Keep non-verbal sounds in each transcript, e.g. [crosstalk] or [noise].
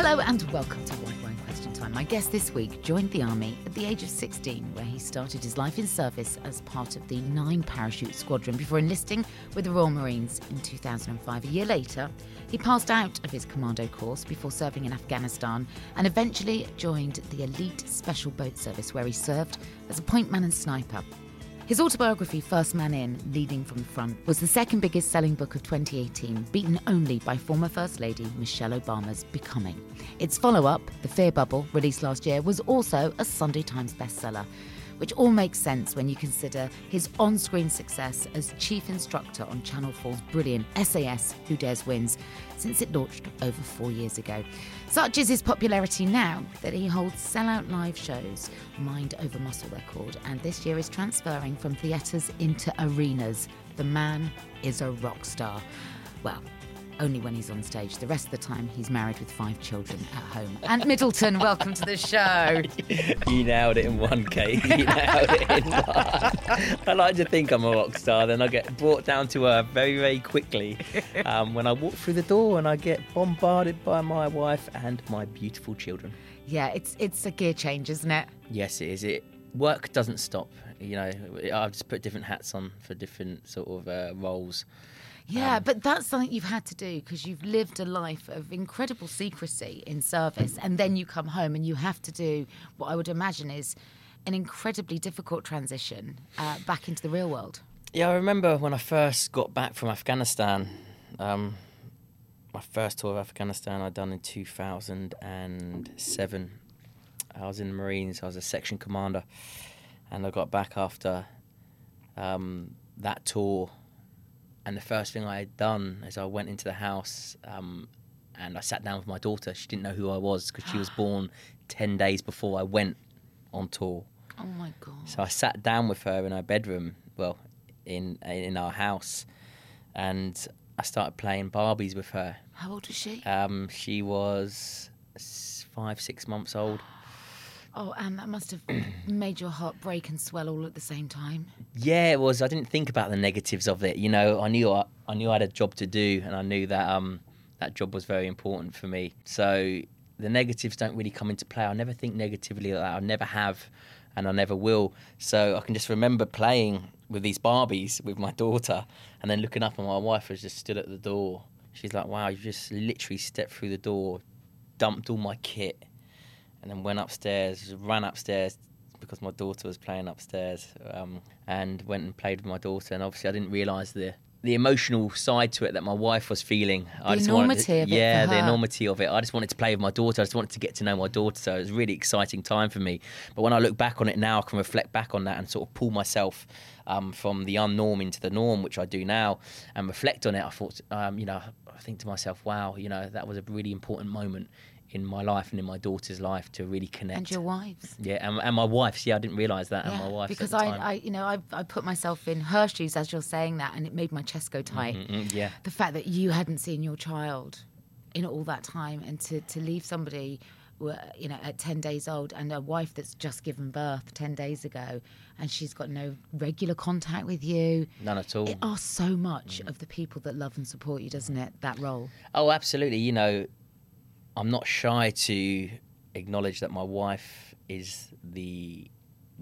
Hello and welcome to White Wine Question Time. My guest this week joined the army at the age of 16, where he started his life in service as part of the 9 Parachute Squadron before enlisting with the Royal Marines in 2005. A year later, he passed out of his commando course before serving in Afghanistan and eventually joined the Elite Special Boat Service, where he served as a point man and sniper. His autobiography, First Man In, Leading from the Front, was the second biggest selling book of 2018, beaten only by former First Lady Michelle Obama's Becoming. Its follow up, The Fear Bubble, released last year, was also a Sunday Times bestseller, which all makes sense when you consider his on screen success as chief instructor on Channel 4's brilliant SAS Who Dares Wins since it launched over four years ago. Such is his popularity now that he holds sellout live shows, Mind Over Muscle they're called, and this year is transferring from theatres into arenas. The man is a rock star. Well, only when he's on stage. The rest of the time, he's married with five children at home. Ant Middleton, [laughs] welcome to the show. You nailed it in one, Kate. You nailed it in one. I like to think I'm a rock star, then I get brought down to earth very, very quickly um, when I walk through the door and I get bombarded by my wife and my beautiful children. Yeah, it's it's a gear change, isn't it? Yes, it is. It work doesn't stop. You know, I've just put different hats on for different sort of uh, roles. Yeah, but that's something you've had to do because you've lived a life of incredible secrecy in service, and then you come home and you have to do what I would imagine is an incredibly difficult transition uh, back into the real world. Yeah, I remember when I first got back from Afghanistan. Um, my first tour of Afghanistan I'd done in 2007. I was in the Marines. I was a section commander, and I got back after um, that tour. And the first thing I had done is I went into the house um, and I sat down with my daughter. She didn't know who I was because she was [gasps] born ten days before I went on tour. Oh my god! So I sat down with her in her bedroom, well, in in our house, and I started playing Barbies with her. How old was she? Um, she was five, six months old. Oh, and that must have [clears throat] made your heart break and swell all at the same time. Yeah, it was. I didn't think about the negatives of it. You know, I knew I, I knew I had a job to do, and I knew that um that job was very important for me. So the negatives don't really come into play. I never think negatively like that. I never have, and I never will. So I can just remember playing with these Barbies with my daughter, and then looking up, and my wife was just stood at the door. She's like, wow, you just literally stepped through the door, dumped all my kit, and then went upstairs, ran upstairs because my daughter was playing upstairs, um, and went and played with my daughter. And obviously, I didn't realise the the emotional side to it that my wife was feeling. I The just wanted enormity to, of it yeah, the enormity of it. I just wanted to play with my daughter. I just wanted to get to know my daughter. So it was a really exciting time for me. But when I look back on it now, I can reflect back on that and sort of pull myself um, from the unnorm into the norm, which I do now, and reflect on it. I thought, um, you know, I think to myself, wow, you know, that was a really important moment in my life and in my daughter's life to really connect. And your wives. yeah, and, and my wife's. Yeah, I didn't realise that. and my Yeah, wife's because I. I, you know, I, I put myself in her shoes as you're saying that, and it made my chest go tight. Mm, yeah. The fact that you hadn't seen your child in all that time, and to to leave somebody, uh, you know, at ten days old, and a wife that's just given birth ten days ago, and she's got no regular contact with you. None at all. It asks so much of the people that love and support you, doesn't it? That role. Oh, absolutely. You know, I'm not shy to acknowledge that my wife is the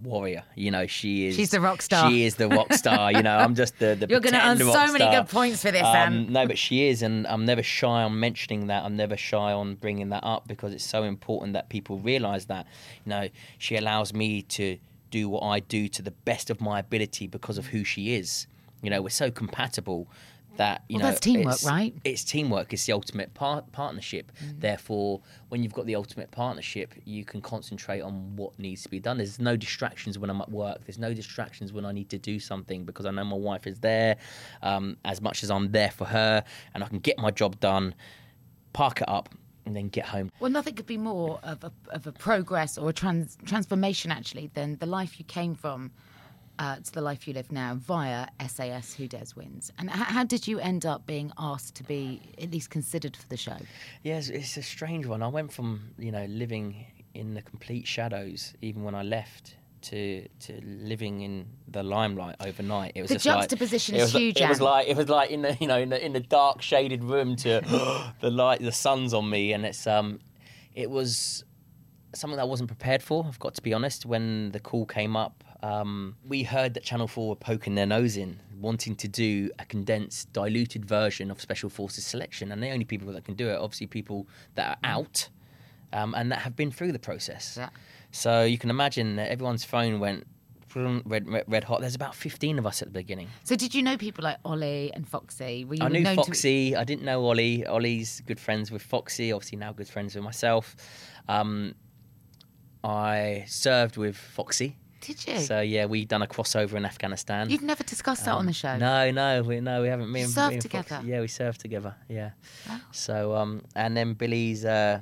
warrior. You know, she is. She's the rock star. She is the rock star. you know, I'm just the. the [laughs] You're going to earn so many star. good points for this, Um, no, but she is, and I'm never shy on mentioning that. I'm never shy on bringing that up because it's so important that people realise that. You know, she allows me to do what I do to the best of my ability because of who she is. You know, we're so compatible that you Well, know that's teamwork, it's- right? It's teamwork. It's the ultimate par- partnership. Mm. Therefore, when you've got the ultimate partnership, you can concentrate on what needs to be done. There's no distractions when I'm at work. There's no distractions when I need to do something because I know my wife is there um, as much as I'm there for her, and I can get my job done, park it up, and then get home. Well, nothing could be more of a, of a progress or a trans, transformation, actually, than the life you came from uh, to the life you live now via SAS Who Dares Wins. And h- how did you end up being asked to be at least considered for the show? Yeah, it's, a strange one. I went from you know living in the complete shadows, even when I left, to to living in the limelight overnight. It was The just like- juxtaposition it is was, huge, It was like it was like in the you know in the in the dark shaded room to [gasps] the light, the sun's on me, and it's um, it was something that I wasn't prepared for. I've got to be honest. When the call came up, um, we heard that Channel Four were poking their nose in, wanting to do a condensed, diluted version of Special Forces selection, and the only people that can do it, obviously, people that are out um, and that have been through the process. Yeah. So you can imagine that everyone's phone went red, red, red hot. There's about 15 of us at the beginning. So, did you know people like Ollie and Foxy? Were you I knew known to- Foxy. I didn't know Ollie. Ollie's good friends with Foxy. Obviously now good friends with myself. Um, I served with Foxy. Did you? So yeah, we done a crossover in Afghanistan. You've never discussed that on the show. Um, No, no, we no, we haven't. Me and, served me and together? yeah, we served together. Yeah. Wow. So um, and then Billy's uh,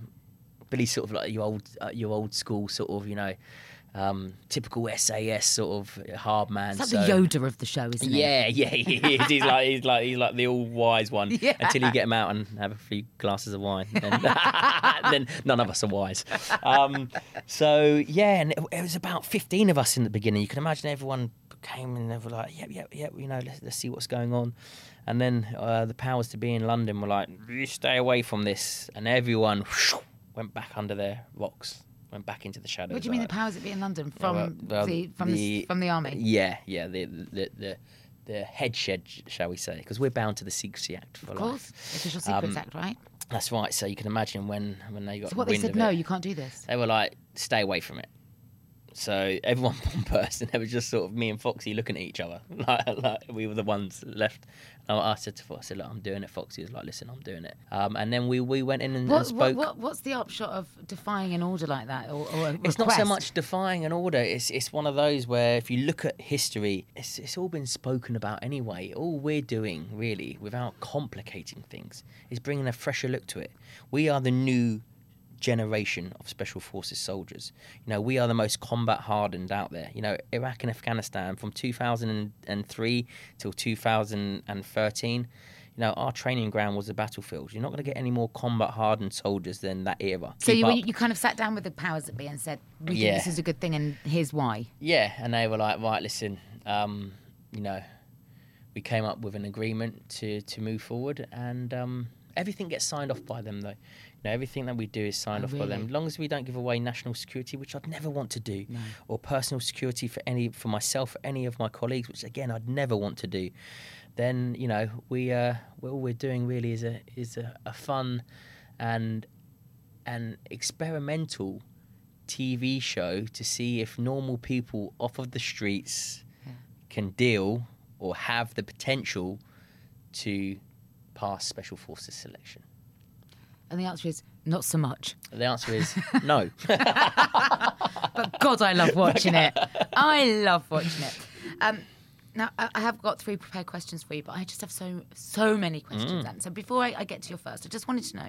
Billy's sort of like your old uh, your old school sort of you know um, typical SAS sort of hard man. It's like so, the Yoda of the show, isn't it? Yeah, yeah, he is. He's like he's like he's like the all wise one [laughs] Yeah. until you get him out and have a few glasses of wine. Then, [laughs] then none of us are wise. Um, so yeah, and it, it was about fifteen of us in the beginning. You can imagine everyone came and they were like, "Yep, yep, yep." You know, let's, let's see what's going on. And then uh, the powers to be in London were like, "You stay away from this," and everyone went back under their rocks, went back into the shadows. What do you mean the powers that be in London yeah, from well, well, the from the, from the army? Yeah, yeah, the the the, the head shed, shall we say? Because we're bound to the Secrecy Act for Of course, life. Official Secrets Um, Act, right? That's right. So you can imagine when when they got So what they said, no, it, you can't do this. they were like, stay away from it. So everyone [laughs] burst, person, it was just sort of me and Foxy looking at each other, [laughs] like, like we were the ones left. And I said to Foxy, I said, "Look, I'm doing it." Foxy was like, "Listen, I'm doing it." Um, and then we, we went in and, and What, what, spoke. what, what's the upshot of defying an order like that, or, or It's not so much defying an order. It's it's one of those where if you look at history, it's it's all been spoken about anyway. All we're doing, really, without complicating things, is bringing a fresher look to it. We are the new generation of special forces soldiers. You know, we are the most combat hardened out there. You know, Iraq and Afghanistan from 2003 till 2013. You know, our training ground was the battlefield. You're not going to get any more combat hardened soldiers than that era. So you, you kind of sat down with the powers that be and said, "We think Yeah. this is a good thing, and here's why." Yeah, and they were like, right, listen, um, you know, we came up with an agreement to to move forward, and um, everything gets signed off by them, though. You know, everything that we do is signed Oh, off by them, as long as we don't give away national security, which I'd never want to do, or personal security for any for myself, or any of my colleagues, which again I'd never want to do. then you know we uh, all we're doing really is a is a, a fun and and experimental TV show to see if normal people off of the streets can deal or have the potential to pass special forces selection. And the answer is not so much. The answer is [laughs] no. But God, I love watching it. [laughs] I love watching it. Um, now, I have got three prepared questions for you, but I just have so so many questions. Ant. So before I, I get to your first, I just wanted to know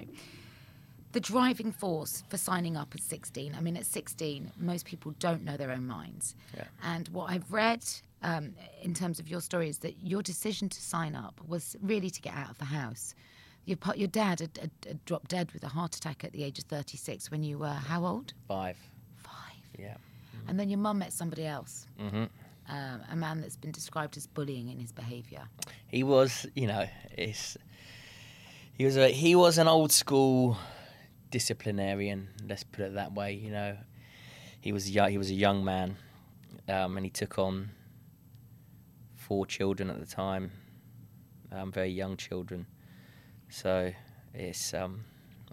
the driving force for signing up at 16. I mean, at 16, most people don't know their own minds. And what I've read um, in terms of your story is that your decision to sign up was really to get out of the house. Your, your dad had, had, had dropped dead with a heart attack at the age of 36 when you were how old? Five. Five. Yeah. And then your mum met somebody else, mm-hmm. um, a man that's been described as bullying in his behaviour. He was, you know, it's he was a he was an old school disciplinarian. Let's put it that way. You know, he was young. He was a young man, um, and he took on four children at the time, um, very young children. So it's, um,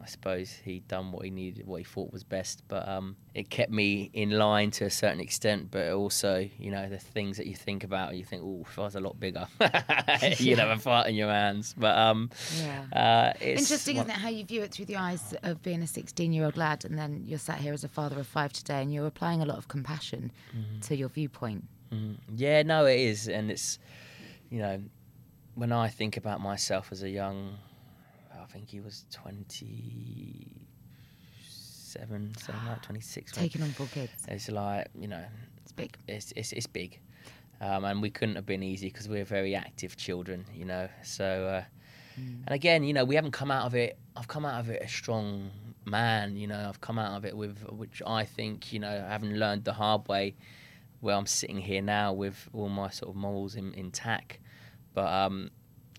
I suppose he'd done what he needed, what he thought was best. But um, it kept me in line to a certain extent. But also, you know, the things that you think about, you think, oh, if I was a lot bigger, [laughs] you'd have a [laughs] fight in your hands. But um, Yeah. uh, it's Interesting, one- isn't it, how you view it through the eyes of being a 16 year old lad, and then you're sat here as a father of five today, and you're applying a lot of compassion to your viewpoint. Yeah, no, it is, and it's you know when I think about myself as a young, I think he was twenty seven, something like [gasps] twenty six. Taking on four kids. It's like you know, It's big. it's it's, it's big, um, and we couldn't have been easy because we're very active children, you know. So, uh, and again, you know, we haven't come out of it. I've come out of it a strong man, you know. I've come out of it with which I think, you know, having learned the hard way, where I'm sitting here now with all my sort of morals in, intact. But um,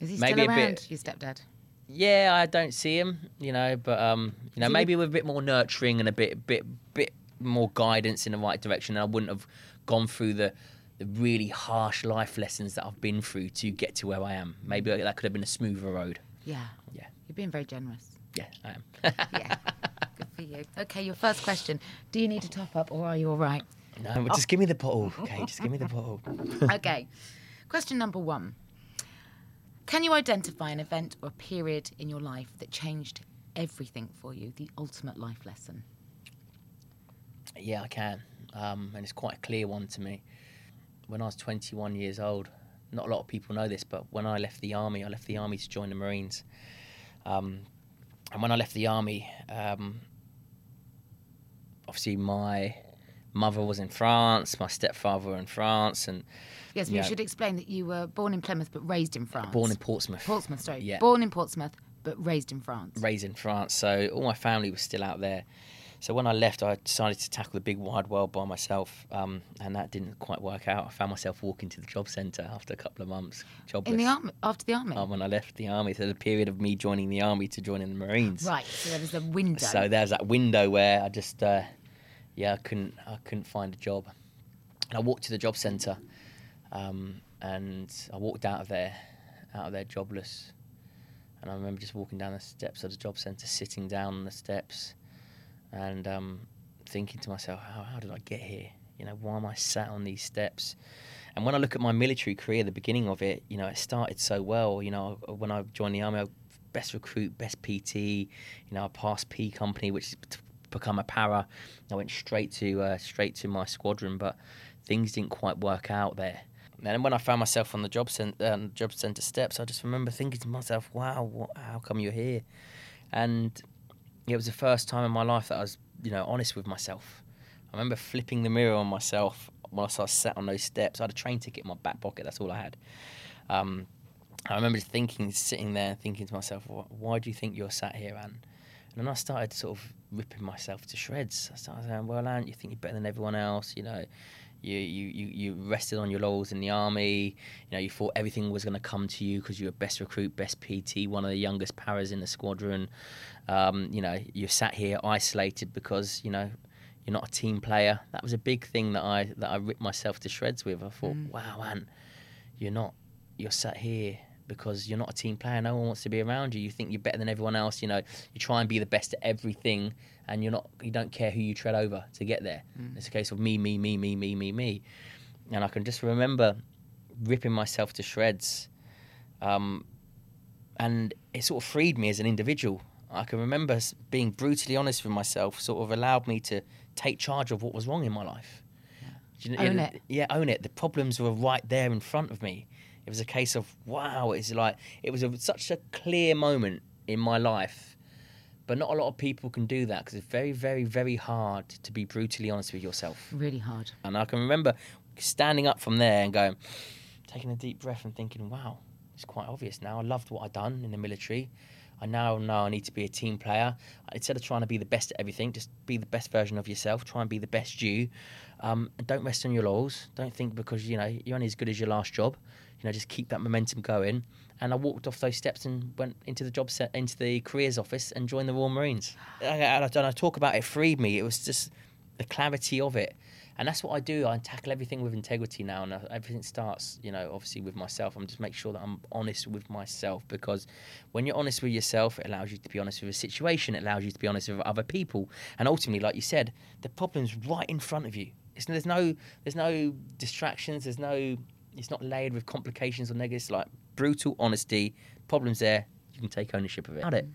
Is he maybe still a around, bit- your stepdad? Yeah, I don't see him, you know, but um, you know, maybe with a bit more nurturing and a bit, bit, bit more guidance in the right direction, I wouldn't have gone through the, the really harsh life lessons that I've been through to get to where I am. Maybe that could have been a smoother road. Yeah. Yeah, You're being very generous. yeah, I am. [laughs] Yeah. Good for you. Okay, your first question. Do you need a top up or are you all right? no, but just give me the bottle, okay? Just give me the bottle. [laughs] okay. Question number one. Can you identify an event or a period in your life that changed everything for you, the ultimate life lesson? Yeah, I can. Um, and it's quite a clear one to me. When I was 21 years old, not a lot of people know this, but when I left the army, I left the army to join the Marines. Um, and when I left the army, um, obviously my mother was in France, my stepfather were in France, and Yes, you should explain that you were born in Plymouth but raised in France. born in Portsmouth. Portsmouth, sorry. Yeah. Born in Portsmouth but raised in France. raised in France, so all my family was still out there. So when I left, I decided to tackle the big wide world by myself, um, and that didn't quite work out. I found myself walking to the job centre after a couple of months, jobless. In the army, after the army? Um, when I left the army, so the period of me joining the army to joining the Marines. right, so there was a window. So there's that window where I just, uh, yeah, I couldn't, I couldn't find a job, and I walked to the job centre, um, and I walked out of there, out of there jobless, and I remember just walking down the steps of the job centre, sitting down on the steps, and um, thinking to myself, how, how did I get here? You know, why am I sat on these steps? And when I look at my military career, the beginning of it, you know, it started so well. You know, when I joined the army, I best recruit, best PT. You know, I passed P company, which is become a para. I went straight to uh, straight to my squadron, but things didn't quite work out there. And when I found myself on the job center, um, job center steps, I just remember thinking to myself, "Wow, what, how come you're here?" And it was the first time in my life that I was, you know, honest with myself. I remember flipping the mirror on myself whilst I sat on those steps. I had a train ticket in my back pocket. That's all I had. Um, I remember thinking, sitting there, thinking to myself, "Why do you think you're sat here, Ant?" And then I started sort of ripping myself to shreds. I started saying, "Well, Ant, you think you're better than everyone else. You know, you you you, you rested on your laurels in the army. You know, you thought everything was going to come to you because you were best recruit, best PT, one of the youngest paras in the squadron. Um, you know, you sat here isolated because you know." You're not a team player. That was a big thing that I that I ripped myself to shreds with. I thought, wow, Ant, you're not you're sat here because you're not a team player. No one wants to be around you. You think you're better than everyone else. You know, you try and be the best at everything, and you're not. You don't care who you tread over to get there. It's a case of me, me, me, me, me, me, me. And I can just remember ripping myself to shreds, um, and it sort of freed me as an individual. I can remember being brutally honest with myself. Sort of allowed me to take charge of what was wrong in my life. Do you know- Own it. Yeah, own it. The problems were right there in front of me. It was a case of wow. It's like it was a, such a clear moment in my life, but not a lot of people can do that because it's very, very, very hard to be brutally honest with yourself. Really hard. And I can remember standing up from there and going, taking a deep breath and thinking, wow, it's quite obvious now. I loved what I'd done in the military. I now know I need to be a team player. Instead of trying to be the best at everything, just be the best version of yourself. Try and be the best you. Um, and don't rest on your laurels. Don't think because you know you're only as good as your last job. You know, just keep that momentum going. And I walked off those steps and went into the job set, into the careers office, and joined the Royal Marines. And I, and I talk about it freed me. It was just the clarity of it and that's what I do. I tackle everything with integrity now, and uh, everything starts, you know, obviously with myself. I'm just make sure that I'm honest with myself because when you're honest with yourself, it allows you to be honest with a situation. It allows you to be honest with other people, and ultimately, like you said, the problem's right in front of you. It's, there's no, there's no distractions. There's no, it's not layered with complications or negatives. Like brutal honesty. Problems there. You can take ownership of it. Got it.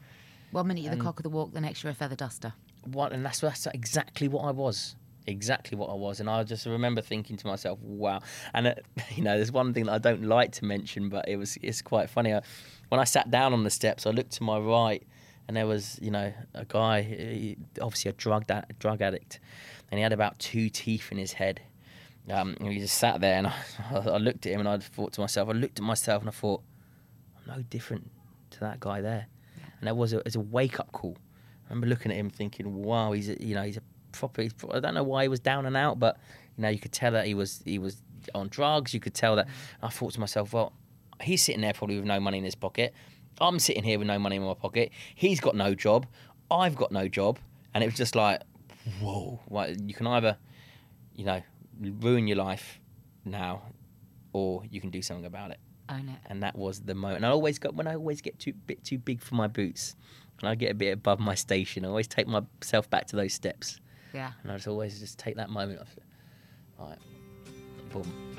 One minute you're the cock of the walk, the next you're a feather duster. What, and that's that's exactly what I was. Exactly what I was, and I just remember thinking to myself, "Wow!" And uh, [laughs] you know, there's one thing that I don't like to mention, but it was it's quite funny. I, when I sat down on the steps, I looked to my right, and there was you know a guy, he- obviously a drug a drug addict, and he had about two teeth in his head. Um, and he just sat there, and [laughs] I, I looked at him, and I thought to myself, I looked at myself, and I thought, I'm no different to that guy there. And there was a, a wake up call. I remember looking at him thinking, wow, he's a, you know he's a proper. He's, I don't know why he was down and out, but you know you could tell that he was he was on drugs. You could tell that. I thought to myself, well, he's sitting there probably with no money in his pocket. I'm sitting here with no money in my pocket. He's got no job. I've got no job, and it was just like, whoa. Like you can either, you know, ruin your life now, or you can do something about it Own it. and that was the moment. And I always got when I always get too bit too big for my boots, and I get a bit above my station. I always take myself back to those steps, Yeah. and I just always just take that moment. Of, all right, boom.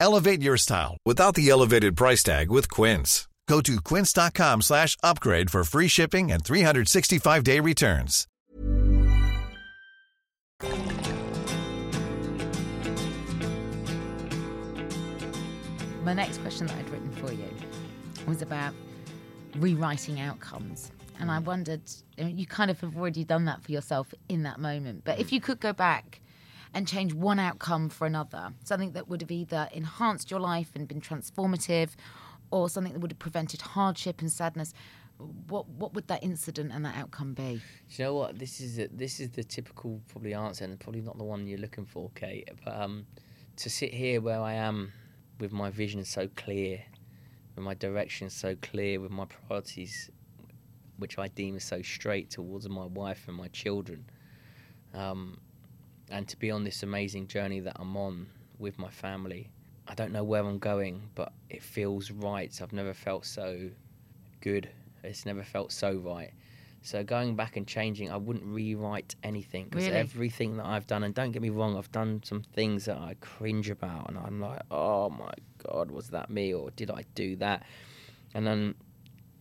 Elevate your style without the elevated price tag with Quince. Go to quince.com slash upgrade for free shipping and 365-day returns. My next question that I'd written for you was about rewriting outcomes. And I wondered, you kind of have already done that for yourself in that moment. But if you could go back and change one outcome for another, something that would have either enhanced your life and been transformative, or something that would have prevented hardship and sadness, what what would that incident and that outcome be? You know what? This is a, this is the typical probably answer, and probably not the one you're looking for, Kate. But um, to sit here where I am with my vision so clear, with my direction so clear, with my priorities, which I deem as so straight towards my wife and my children, um, and to be on this amazing journey that I'm on with my family. I don't know where I'm going, but it feels right. I've never felt so good. It's never felt so right. So going back and changing, I wouldn't rewrite anything because Really? everything that I've done, and don't get me wrong, I've done some things that I cringe about, and I'm like, oh my god, was that me or did I do that? And then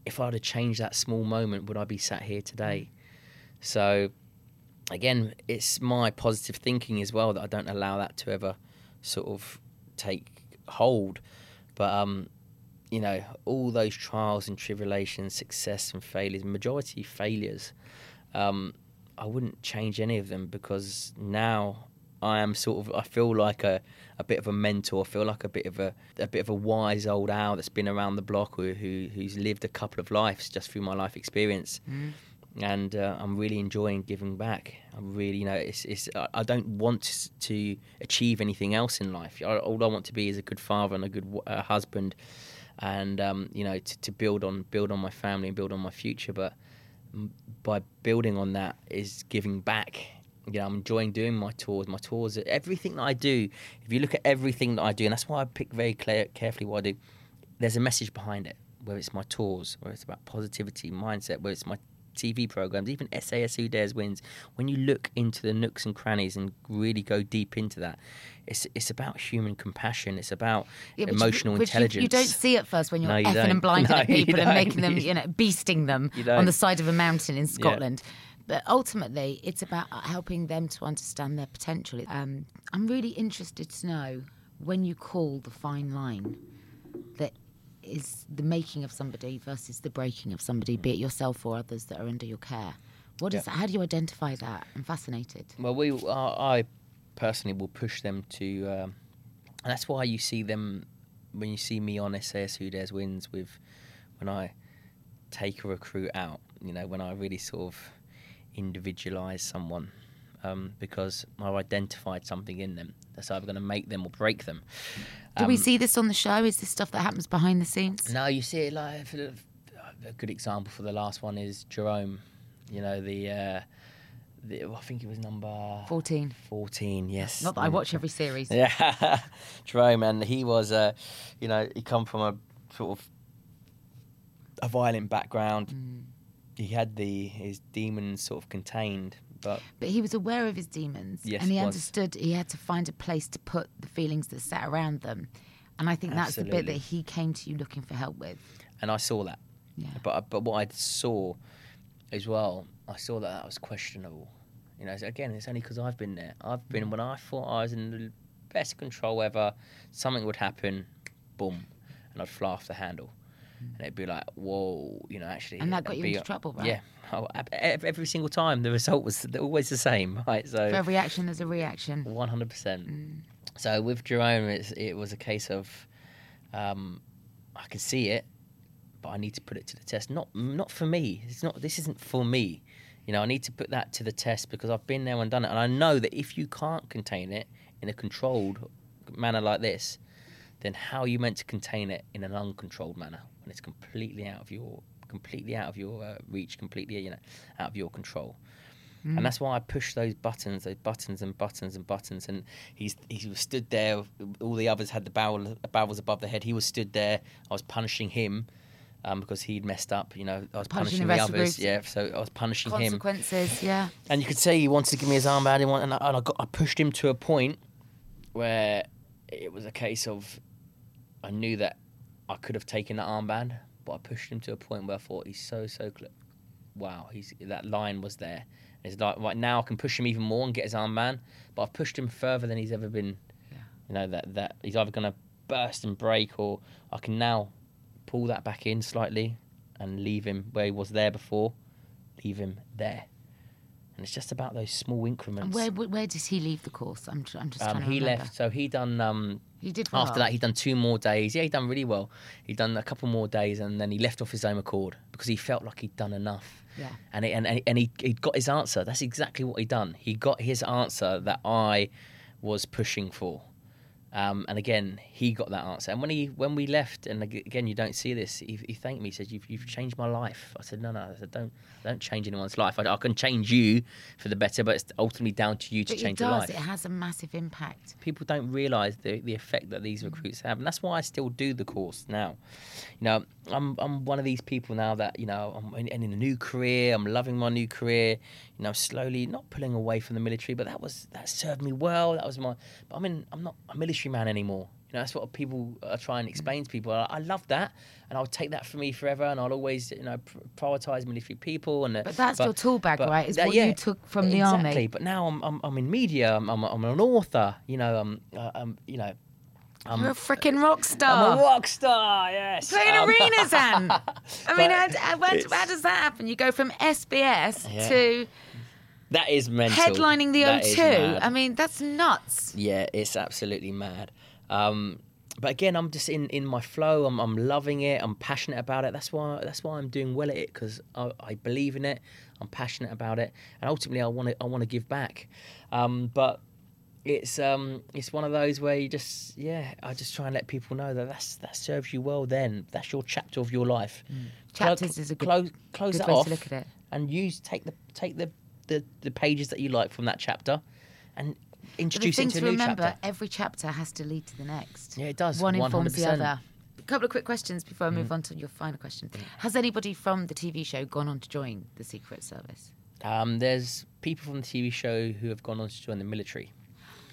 if I'd have changed that small moment, would I be sat here today? So again, it's my positive thinking as well that I don't allow that to ever sort of take hold. But um, you know, all those trials and tribulations, success and failures, majority failures, um, I wouldn't change any of them because now I am sort of I feel like a, a bit of a mentor. I feel like a bit of a a bit of a wise old owl that's been around the block who, who who's lived a couple of lives just through my life experience. And uh, I'm really enjoying giving back. I'm really, you know, it's, it's. I- don't want to achieve anything else in life. All I want to be is a good father and a good uh, husband, and um, you know, to, to build on build on my family and build on my future. But by building on that is giving back. You know, I'm enjoying doing my tours. My tours, everything that I do. If you look at everything that I do, and that's why I pick very clear, carefully what I do. There's a message behind it. Whether it's my tours, whether it's about positivity, mindset, whether it's my TV programs, even SAS Who Dares Wins. When you look into the nooks and crannies and really go deep into that, it's it's about human compassion. It's about Yeah, emotional which you- intelligence. You, don't see at first when you're No, you effing don't. [laughs] and blinding No, people and making them, [laughs] you know, beasting them [laughs] on the side of a mountain in Scotland. But ultimately, it's about helping them to understand their potential. Um, I'm really interested to know when you call the fine line that is the making of somebody versus the breaking of somebody, be it yourself or others that are under your care. What is? How do you identify that? I'm fascinated. Well, we, uh, I personally will push them to, um, and that's why you see them when you see me on SAS Who Dares Wins with when I take a recruit out. You know, when I really sort of individualize someone um, because I've identified something in them that's either going to make them or break them. Do Um, we see this on the show? Is this stuff that happens behind the scenes? No, you see it like a good example for the last one is Jerome. You know the, uh, the I think it was number 14. 14, yes. Not that I watch every series. Yeah, [laughs] Jerome, and he was, uh, you know, he come from a sort of a violent background. Mm. He had the his demons sort of contained, but But he was aware of his demons Yes, and he was. understood he had to find a place to put the feelings that sat around them. And I think that's the bit that he came to you looking for help with. and I saw that. Yeah. But but what I saw as well, I saw that that was questionable. You know, again, it's only because I've been there. I've Mm. been when I thought I was in the best control ever. Something would happen, boom, and I'd fly off the handle, and it'd be like, whoa, you know, actually. Mm. And that got you be- into trouble, right? Yeah, oh, every single time the result was always the same, right? So For every action, there's a reaction. one hundred percent. Mm. So with Jerome, it's, it was a case of um, I can see it, but I need to put it to the test. Not not for me. It's not. This isn't for me. You know, I need to put that to the test because I've been there and done it, and I know that if you can't contain it in a controlled manner like this, then how are you meant to contain it in an uncontrolled manner when it's completely out of your completely out of your uh, reach, completely you know out of your control? And that's why I pushed those buttons, those buttons and buttons and buttons. And he's he was stood there. All the others had the barrel barrels above the head. He was stood there. I was punishing him um, because he'd messed up. You know, I was Punishing punishing, the the, the others. Yeah, so I was punishing him. Consequences, yeah. And you could say he wanted to give me his armband, and, and, I, and I, got, I pushed him to a point where it was a case of I knew that I could have taken that armband, but I pushed him to a point where I thought he's so so cl- wow, he's that line was there. It's like right now I can push him even more and get his arm man, but I've pushed him further than he's ever been. You know that that he's either going to burst and break, or I can now pull that back in slightly and leave him where he was there before. Leave him there, and it's just about those small increments. And where where where does he leave the course? I'm, I'm just um, trying to he remember. left, so he done um, He did well. after that, he'd done two more days. Yeah, he'd done really well. He'd done a couple more days, and then he left off his own accord because he felt like he'd done enough. Yeah. And it, and and, and he he got his answer. That's exactly what he'd done. He got his answer that I was pushing for, Um, and again, he got that answer. And when he when we left, and again, you don't see this. He, he thanked me. He said, "You've, you've changed my life." I said, "No, no." I said, "Don't don't change anyone's life. I, I can change you for the better, but it's ultimately down to you to But change it your life." It has a massive impact. people don't realise the, the effect that these recruits have, and that's why I still do the course now. You know, I'm I'm one of these people now that you know I'm in, in a new career. I'm loving my new career. You know, slowly not pulling away from the military, but that was that served me well. That was my. But I mean, I'm not a military man anymore. You know, that's what people are trying to explain to people. I, I love that, and I'll take that for me forever, and I'll always, you know, pr- prioritize military people. And uh, But that's your tool bag, but right? Is that- what you took from the army. exactly. But now I'm, I'm I'm in media. I'm I'm, I'm an author. You know, um, uh, um, you know, I'm, You're a freaking rock star. I'm a rock star. Yes. Playing Um, arenas, Ant. [laughs] I mean, how, how, how, how does that happen? You go from SBS Yeah. to That is mental. headlining the That is O2. I mean, that's nuts. Yeah, it's absolutely mad. Um, but again, I'm just in, in my flow. I'm, I'm loving it. I'm passionate about it. That's why that's why I'm doing well at it because I, I believe in it. I'm passionate about it, and ultimately, I want to I want to give back. Um, but it's um it's one of those where you just yeah I just try and let people know that that's that serves you well. Then that's your chapter of your life. Clo- Chapters is a good- close close good way to off look at it. and use take the take the, the the pages that you like from that chapter and introduce it into to a new remember, chapter. every chapter has to lead to the next. Yeah, it does, One informs the other. A couple of quick questions before I Mm. move on to your final question. Has anybody from the TV show gone on to join the Secret Service? Um, there's people from the TV show who have gone on to join the military.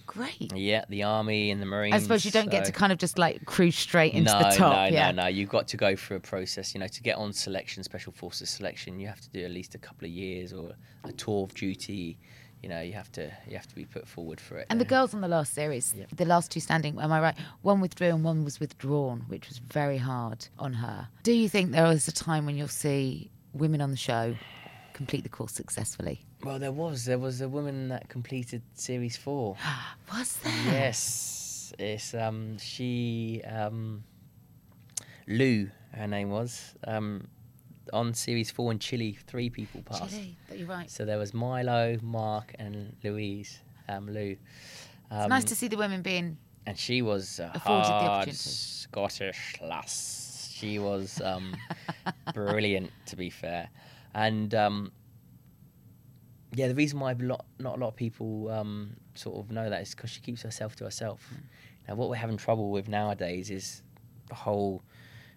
Great. Yeah, the army and the marines. I suppose you don't get to kind of just like cruise straight into no, the top. no, yeah. no, no. You've got to go through a process. You know, to get on selection, special forces selection, you have to do at least a couple of years or a tour of duty. You know, you have to you have to be put forward for it. And the girls on the last series, the last two standing, am I right? One withdrew and one was withdrawn, which was very hard on her. Do you think there is a time when you'll see women on the show complete the course successfully? Well, there was there was a woman that completed series four. [gasps] Was there? Yes, it's um she um Lou her name was um on series four in Chile three people passed. Chile, but you're right. So there was Milo, Mark, and Louise. Um, Lou. Um, It's nice to see the women being. and she was a hard. Scottish lass. She was um, [laughs] brilliant, to be fair, and um, yeah, the reason why a lot, not a lot of people um, sort of know that is because she keeps herself to herself. Hmm. Now, what we're having trouble with nowadays is the whole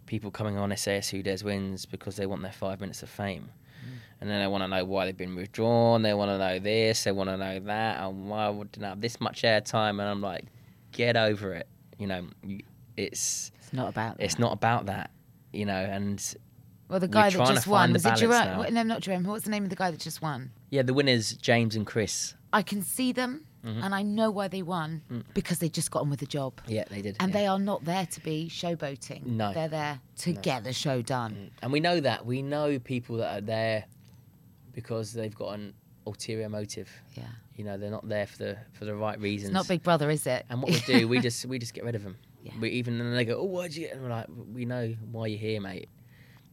people coming on SAS Who Dares Wins because they want their five minutes of fame. Hmm. And then they want to know why they've been withdrawn. They want to know this. They want to know that. And why I didn't have this much airtime. And I'm like, get over it. You know, it's It's not about. it's that. not about that. You know, and Well, the we're guy that trying to just won find the was it balance Jerome? now. No, not Jerome. What's the name of the guy that just won? yeah, the winners James and Chris. I can see them, Mm-hmm. and I know why they won because they just got on with the job. Mm. Yeah, they did. And yeah. they are not there to be showboating. No. They're there to get the show done. And we know that. We know people that are there because they've got an ulterior motive. Yeah. You know, they're not there for the for the right reasons. It's not Big Brother, is it? And what we do, we [laughs] just we just get rid of them. Yeah. We even then they go, oh, why'd you get? And we're like, we know why you're here, mate.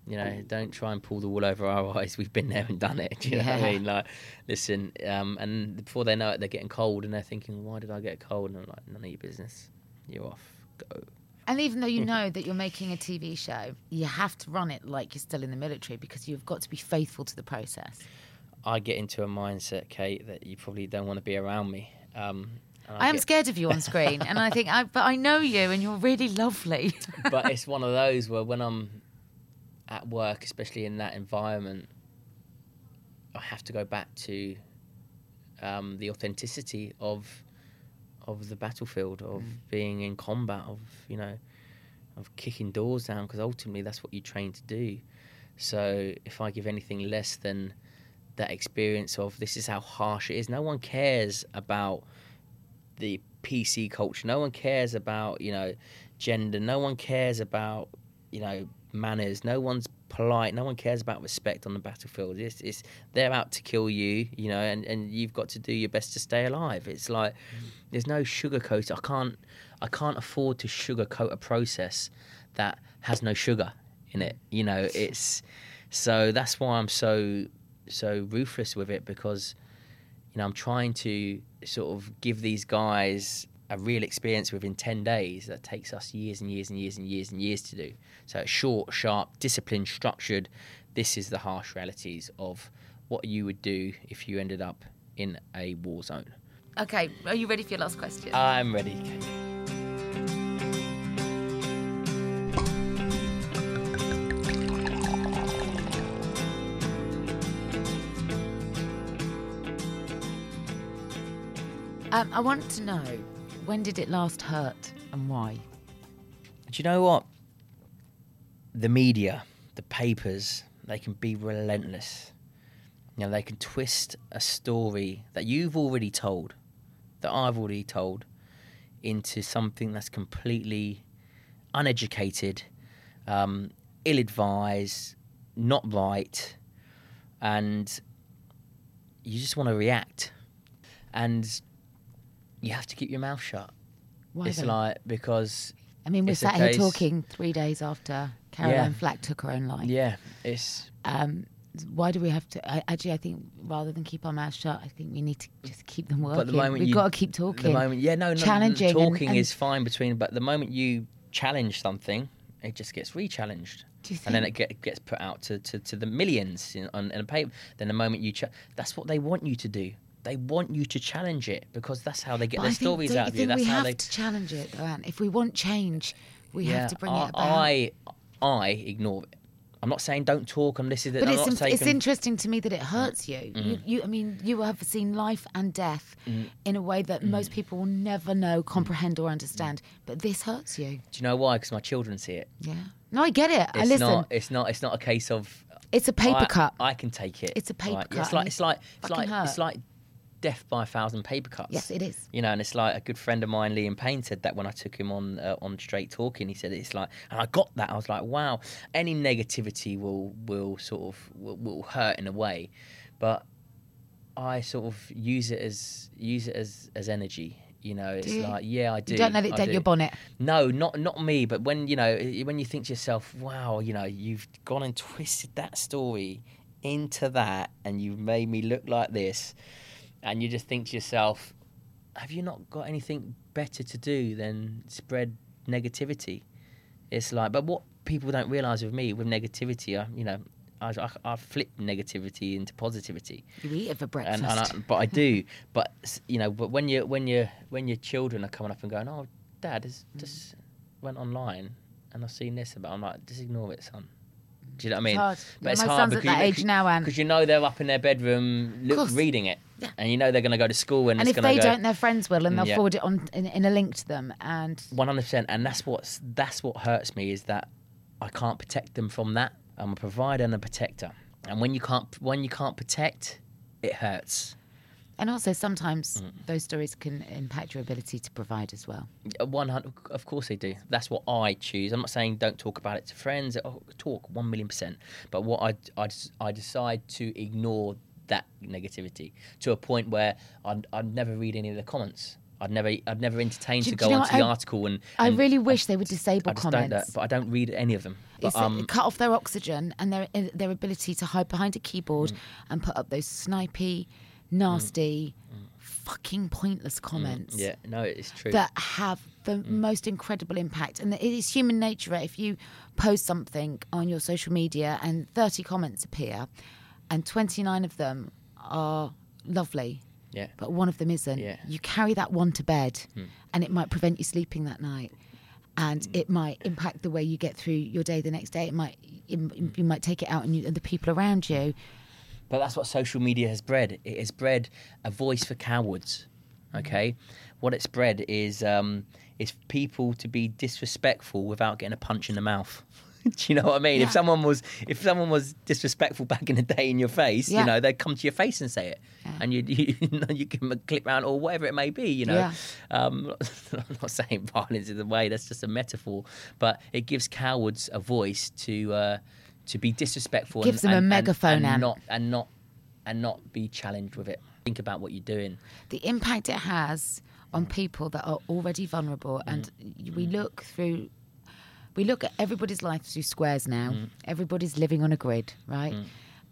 You know, don't try and pull the wool over our [laughs] eyes. We've been there and done it. Do you know what I mean? Like, listen, um, and before they know it, they're getting cold and they're thinking, why did I get cold? And I'm like, none of your business. You're off. Go. And even though you know that you're making a TV show, you have to run it like you're still in the military because you've got to be faithful to the process. I get into a mindset, Kate, that you probably don't want to be around me. Um, and I am get- scared of you on screen, and I think, I, but I know you, and you're really lovely. [laughs] but it's one of those where when I'm at work, especially in that environment, I have to go back to um, the authenticity of of the battlefield, of being in combat, of you know, of kicking doors down, because ultimately that's what you train to do. So if I give anything less than that experience of this is how harsh it is, no one cares about the PC culture. No one cares about you know gender. No one cares about you know manners. No one's polite. No one cares about respect on the battlefield. It's, it's they're out to kill you, you know, and, and you've got to do your best to stay alive. It's like there's no sugarcoat. I can't I can't afford to sugarcoat a process that has no sugar in it. You know, it's so that's why I'm so so ruthless with it because you know, I'm trying to sort of give these guys a real experience within 10 days that takes us years and years and years and years and years to do. So short, sharp, disciplined, structured. This is the harsh realities of what you would do if you ended up in a war zone. Okay, are you ready for your last question? I'm ready. um, I want to know when did it last hurt and why? Do you know what? The media, the papers, they can be relentless. You know, they can twist a story that you've already told, that I've already told, into something that's completely uneducated, um, ill advised, not right, and you just want to react. And you have to keep your mouth shut. Why it's though? like, because. I mean, we're sat here case- talking three days after Caroline Flack took her own life. Yeah, it's Um, why do we have to? I, actually, I think rather than keep our mouths shut, I think we need to just keep them working. But the moment We've you, got to keep talking. The moment, yeah, no, no, challenging. and- Talking and- is fine between, but the moment you challenge something, it just gets re-challenged. And then it get, gets put out to, to, to the millions in, on, in a paper. Then the moment you, cha- that's what they want you to do. They want you to challenge it because that's how they get But their I stories out you of you. think That's we how have they. to challenge it, though, Ant? If we want change, we yeah, have to bring I, it about. I, I ignore it. I'm not saying don't talk and is. But I'm it's, in- it's interesting to me that it hurts you. Mm. you. You, I mean, you have seen life and death in a way that Mm. most people will never know, comprehend, or understand. But this hurts you. Do you know why? Because my children see it. Yeah. No, I get it. I It's listen. not. It's not. It's not a case of. It's a paper I, cut. I can take it. It's a paper right? cut It's like it's like it's like it's like death by a thousand paper cuts. Yes, it is. You know, and it's like a good friend of mine, Liam Payne, said that when I took him on uh, on Straight Talking. He said it's like, and I got that. I was like, wow, any negativity will will sort of will, will hurt in a way, but I sort of use it as use it as as energy. You know, it's you? like yeah, I do. You don't let it I dent do. your bonnet. No, not not me. But when you know, when you think to yourself, "Wow, you know, you've gone and [laughs] twisted that story into that, and you've made me look like this," and you just think to yourself, "Have you not got anything better to do than spread negativity?" It's like, but what people don't realise with me, with negativity, I, you know, I, I, I flip negativity into positivity You eat it for breakfast. and, and I, but I do. [laughs] But you know, but when you when you when your children are coming up and going, "Oh, Dad, mm. this just went online and I've seen this about," I'm like, just ignore it, son. Do you know what I mean? hard. But Yeah, it's my hard son's at because that you, age now, Ant. because you know they're up in their bedroom look, reading it, Yeah. and you know they're going to go to school and, and it's if going they to go. And if they don't, their friends will, and they'll Yeah. forward it on in, in a link to them. And One hundred percent, and that's what's that's what hurts me is that I can't protect them from that. I'm a provider and a protector, and when you can't when you can't protect, it hurts. and also sometimes Mm. those stories can impact your ability to provide as well. One hundred, of course they do. That's what I choose. I'm not saying don't talk about it to friends. Oh, talk one million percent. But what I I decide to ignore that negativity to a point where I'd, I'd never read any of the comments. I'd never, I'd never entertain to go you know onto what? the I- article and. I really wish they would disable I comments. but I don't read any of them. But, It's um, cut off their oxygen and their their ability to hide behind a keyboard Mm. and put up those snipey, nasty, fucking pointless comments. Mm. yeah, no, it's true. that have the most incredible impact. And it is human nature. If you post something on your social media and 30 comments appear, and 29 of them are lovely, Yeah. but one of them isn't, Yeah. you carry that one to bed, hmm. and it might prevent you sleeping that night. And hmm. it might impact the way you get through your day the next day. It might hmm. you might take it out on you and the people around you. But that's what social media has bred. It has bred a voice for cowards. Okay, what it's bred is um, is people to be disrespectful without getting a punch in the mouth. [laughs] Do you know what I mean? Yeah. If someone was if someone was disrespectful back in the day in your face, Yeah. you know, they'd come to your face and say it, and [laughs] you you, you, give them a clip round or whatever it may be. You know, Yeah. um, [laughs] I'm not saying violence is the way. That's just a metaphor, but it gives cowards a voice to uh, to be disrespectful. It Gives and, them a and- and- megaphone, and Ant. not and not and not be challenged with it. Think about what you're doing. the impact it has on people that are already vulnerable and we look through we look at everybody's life through squares now. Mm. Everybody's living on a grid right? Mm.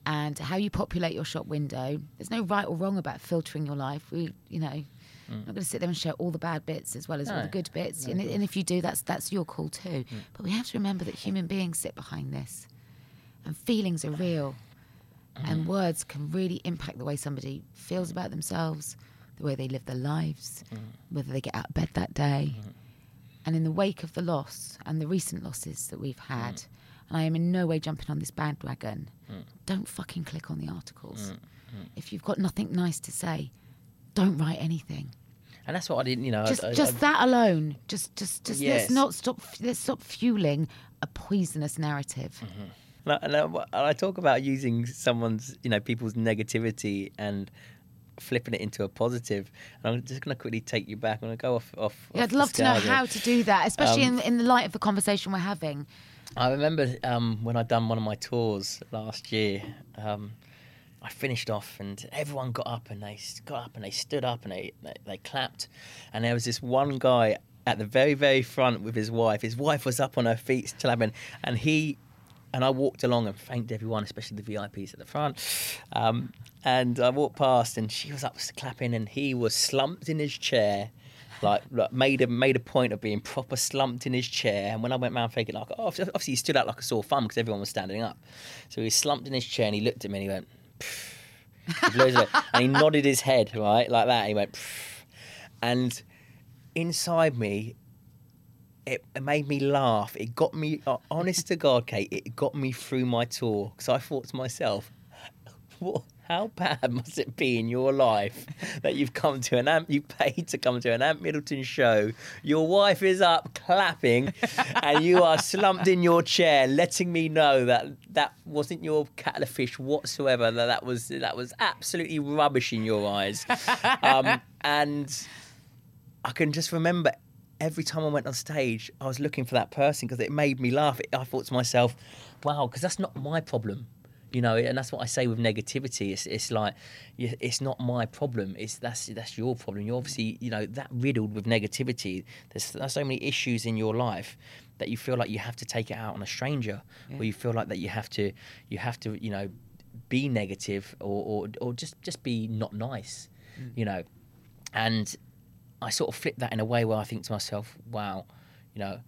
And how you populate your shop window there's no right or wrong about filtering your life. We you know I'm not going to sit there and share all the bad bits as well as all the good bits. And, and if you do, that's that's your call too. But we have to remember that human beings sit behind this, and feelings are real, mm-hmm. and words can really impact the way somebody feels about themselves, the way they live their lives, mm-hmm. whether they get out of bed that day. Mm-hmm. And in the wake of the loss and the recent losses that we've had, mm. and I am in no way jumping on this bandwagon, mm. don't fucking click on the articles. Mm. If you've got nothing nice to say, don't write anything. And that's what I didn't, you know. Just, I- just I- that alone. Just, just, just Yes. let's not stop. Let's stop fueling a poisonous narrative. And I, and I- and I talk about using someone's, you know, people's negativity and flipping it into a positive. And I'm just going to quickly take you back. I'm going to go off. off Yeah, off I'd love to know how to do that, especially Um, in, in the light of the conversation we're having. I remember um, when I'd done one of my tours last year. Um, I finished off, and everyone got up, and they got up, and they stood up, and they, they they clapped, and there was this one guy at the very very front with his wife. His wife was up on her feet still having, and he. And I walked along and thanked everyone, especially the VIPs at the front. Um, and I walked past, and she was up clapping, and he was slumped in his chair, like, like made a made a point of being proper slumped in his chair. And when I went round thinking like, oh, obviously he stood out like a sore thumb because everyone was standing up. So he slumped in his chair and he looked at me and he went, and he nodded his head right like that. And he went, and inside me, it, it made me laugh. It got me, uh, honest to God, Kate, it got me through my tour because I thought to myself, what, how bad [laughs] must it be in your life that you've come to an Ant, you paid to come to an Ant Middleton show, your wife is up clapping, and you are slumped in your chair, letting me know that that wasn't your kettle of fish whatsoever. That that was that was absolutely rubbish in your eyes, [laughs] um, and I can just remember every time I went on stage, I was looking for that person because it made me laugh. I thought to myself, wow, because that's not my problem. You know, and that's what I say with negativity. It's, it's like, it's not my problem. It's that's that's your problem. You're obviously, you know, that riddled with negativity. There's, there's so many issues in your life that you feel like you have to take it out on a stranger, or you feel like that you have to, you have to, you know, be negative or or, or just just be not nice. Mm. You know, and I sort of flip that in a way where I think to myself, wow, you know,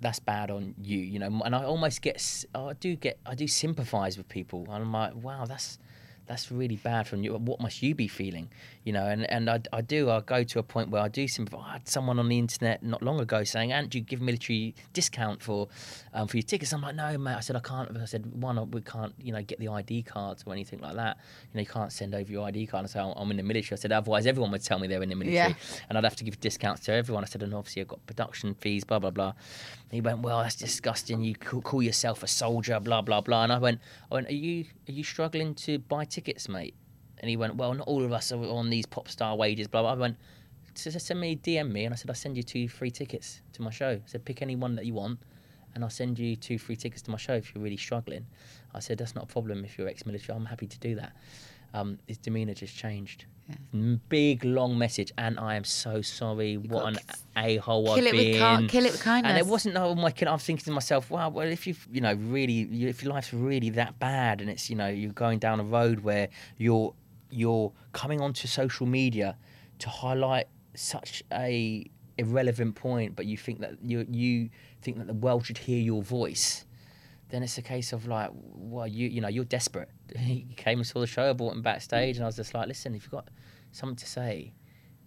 that's bad on you, you know, and I almost get, I do get, I do sympathise with people, and I'm like, wow, that's that's really bad from you. What must you be feeling, you know? And and I, I do, I go to a point where I do sympathise. I had someone on the internet not long ago saying, "Ant, do you give military discount for um, for your tickets?" I'm like, "No, mate." I said, "I can't." I said, "One, we can't, you know, get the ID cards or anything like that. You know, you can't send over your ID card." I said, "I'm in the military." I said, "Otherwise, everyone would tell me they're in the military." Yeah. and I'd have to give discounts to everyone. I said, and obviously I've got production fees, blah blah blah. And he went, well, that's disgusting. You call, call yourself a soldier, blah blah blah. And I went, I went, are you are you struggling to buy tickets, mate? And he went, well, not all of us are on these pop star wages, blah blah. I went, send me DM me, and I said, I'll send you two free tickets to my show. I said, pick any one that you want. And I'll send you two free tickets to my show if you're really struggling. I said, that's not a problem if you're ex-military. I'm happy to do that. Um, his demeanour just changed. M- Big long message, and I am so sorry. what an a hole I've kill it with been. ki- kill it with kindness. And it wasn't. Oh my! God, I'm thinking to myself, wow. Well, if you you know really, if your life's really that bad, and it's you know you're going down a road where you're you're coming onto social media to highlight such a irrelevant point, but you think that you you think that the world should hear your voice then it's a case of like, well, you you know, you're desperate. [laughs] He came and saw the show. I brought him backstage, and I was just like, listen, if you've got something to say,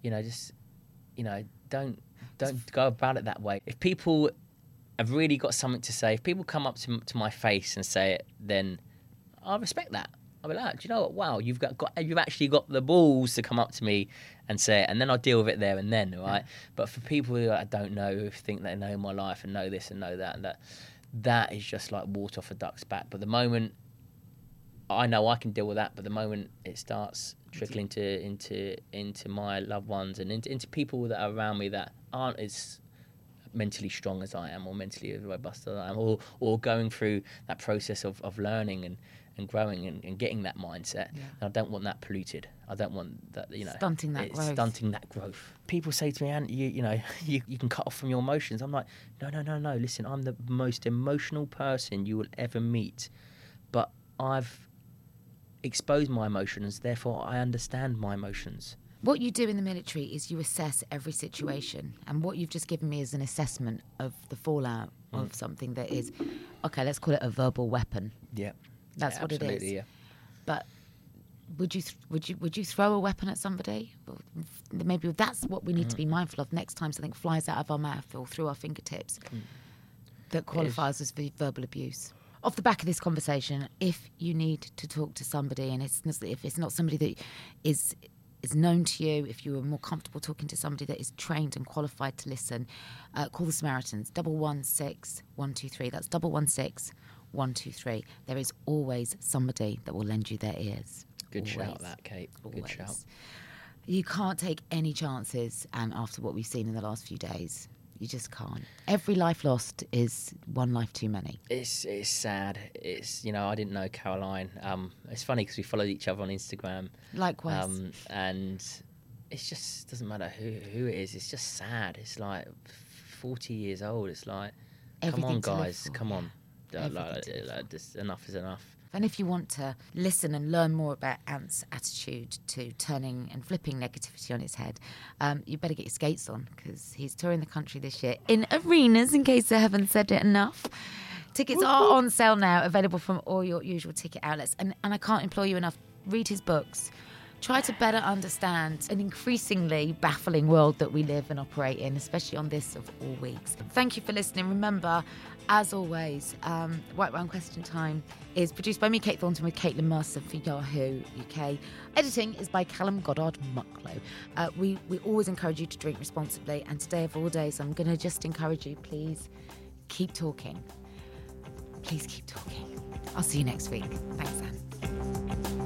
you know, just you know, don't don't go about it that way. If people have really got something to say, if people come up to to my face and say it, then I respect that. I'll be like, do you know what? Wow, you've got, got you've actually got the balls to come up to me and say it, and then I'll deal with it there and then, right? But for people who I don't know, who think they know my life and know this and know that, and that that is just like water off a duck's back. But the moment I know I can deal with that, but the moment it starts trickling to into into my loved ones and into, into people that are around me that aren't as mentally strong as I am or mentally as robust as I am or or going through that process of, of learning and, and growing and, and getting that mindset. And I don't want that polluted. I don't want that you know Stunting that it's growth. Stunting that growth. People say to me, and you you know, [laughs] you, you can cut off from your emotions. I'm like, no, no, no, no. Listen, I'm the most emotional person you will ever meet. But I've exposed my emotions, therefore I understand my emotions. what you do in the military is you assess every situation, and what you've just given me is an assessment of the fallout Mm. of something that is, okay, let's call it a verbal weapon. Yeah. That's Yeah, what it is. Yeah. But would you th- would you would you throw a weapon at somebody? Maybe that's what we need to be Mm. mindful of next time something flies out of our mouth or through our fingertips that qualifies as verbal abuse. Off the back of this conversation, if you need to talk to somebody, and it's not- if it's not somebody that is is known to you, if you are more comfortable talking to somebody that is trained and qualified to listen, uh, call the Samaritans double one six one two three. That's double one six one two three. There is always somebody that will lend you their ears. Good shout, that, Kate. Good shout. You can't take any chances, and after what we've seen in the last few days, you just can't. Every life lost is one life too many. It's it's sad. It's you know I didn't know Caroline. Um, it's funny because we followed each other on Instagram. Likewise. Um, and it just doesn't matter who who it is. It's just sad. It's like forty years old. It's like, Everything come on, guys, come on. Like, like, like, just enough is enough. And if you want to listen and learn more about Ant's attitude to turning and flipping negativity on its head, um, you better get your skates on because he's touring the country this year in arenas, in case I haven't said it enough. Tickets are on sale now, available from all your usual ticket outlets. And, and I can't implore you enough read his books. Try to better understand an increasingly baffling world that we live and operate in, especially on this of all weeks. Thank you for listening. Remember, as always, um, White Wine Question Time is produced by me, Kate Thornton, with Caitlin Mercer for Yahoo UK. Editing is by Callum Goddard Mucklow. Uh, we, we always encourage you to drink responsibly, and today of all days, I'm going to just encourage you, please keep talking. Please keep talking. I'll see you next week. Thanks, Ant.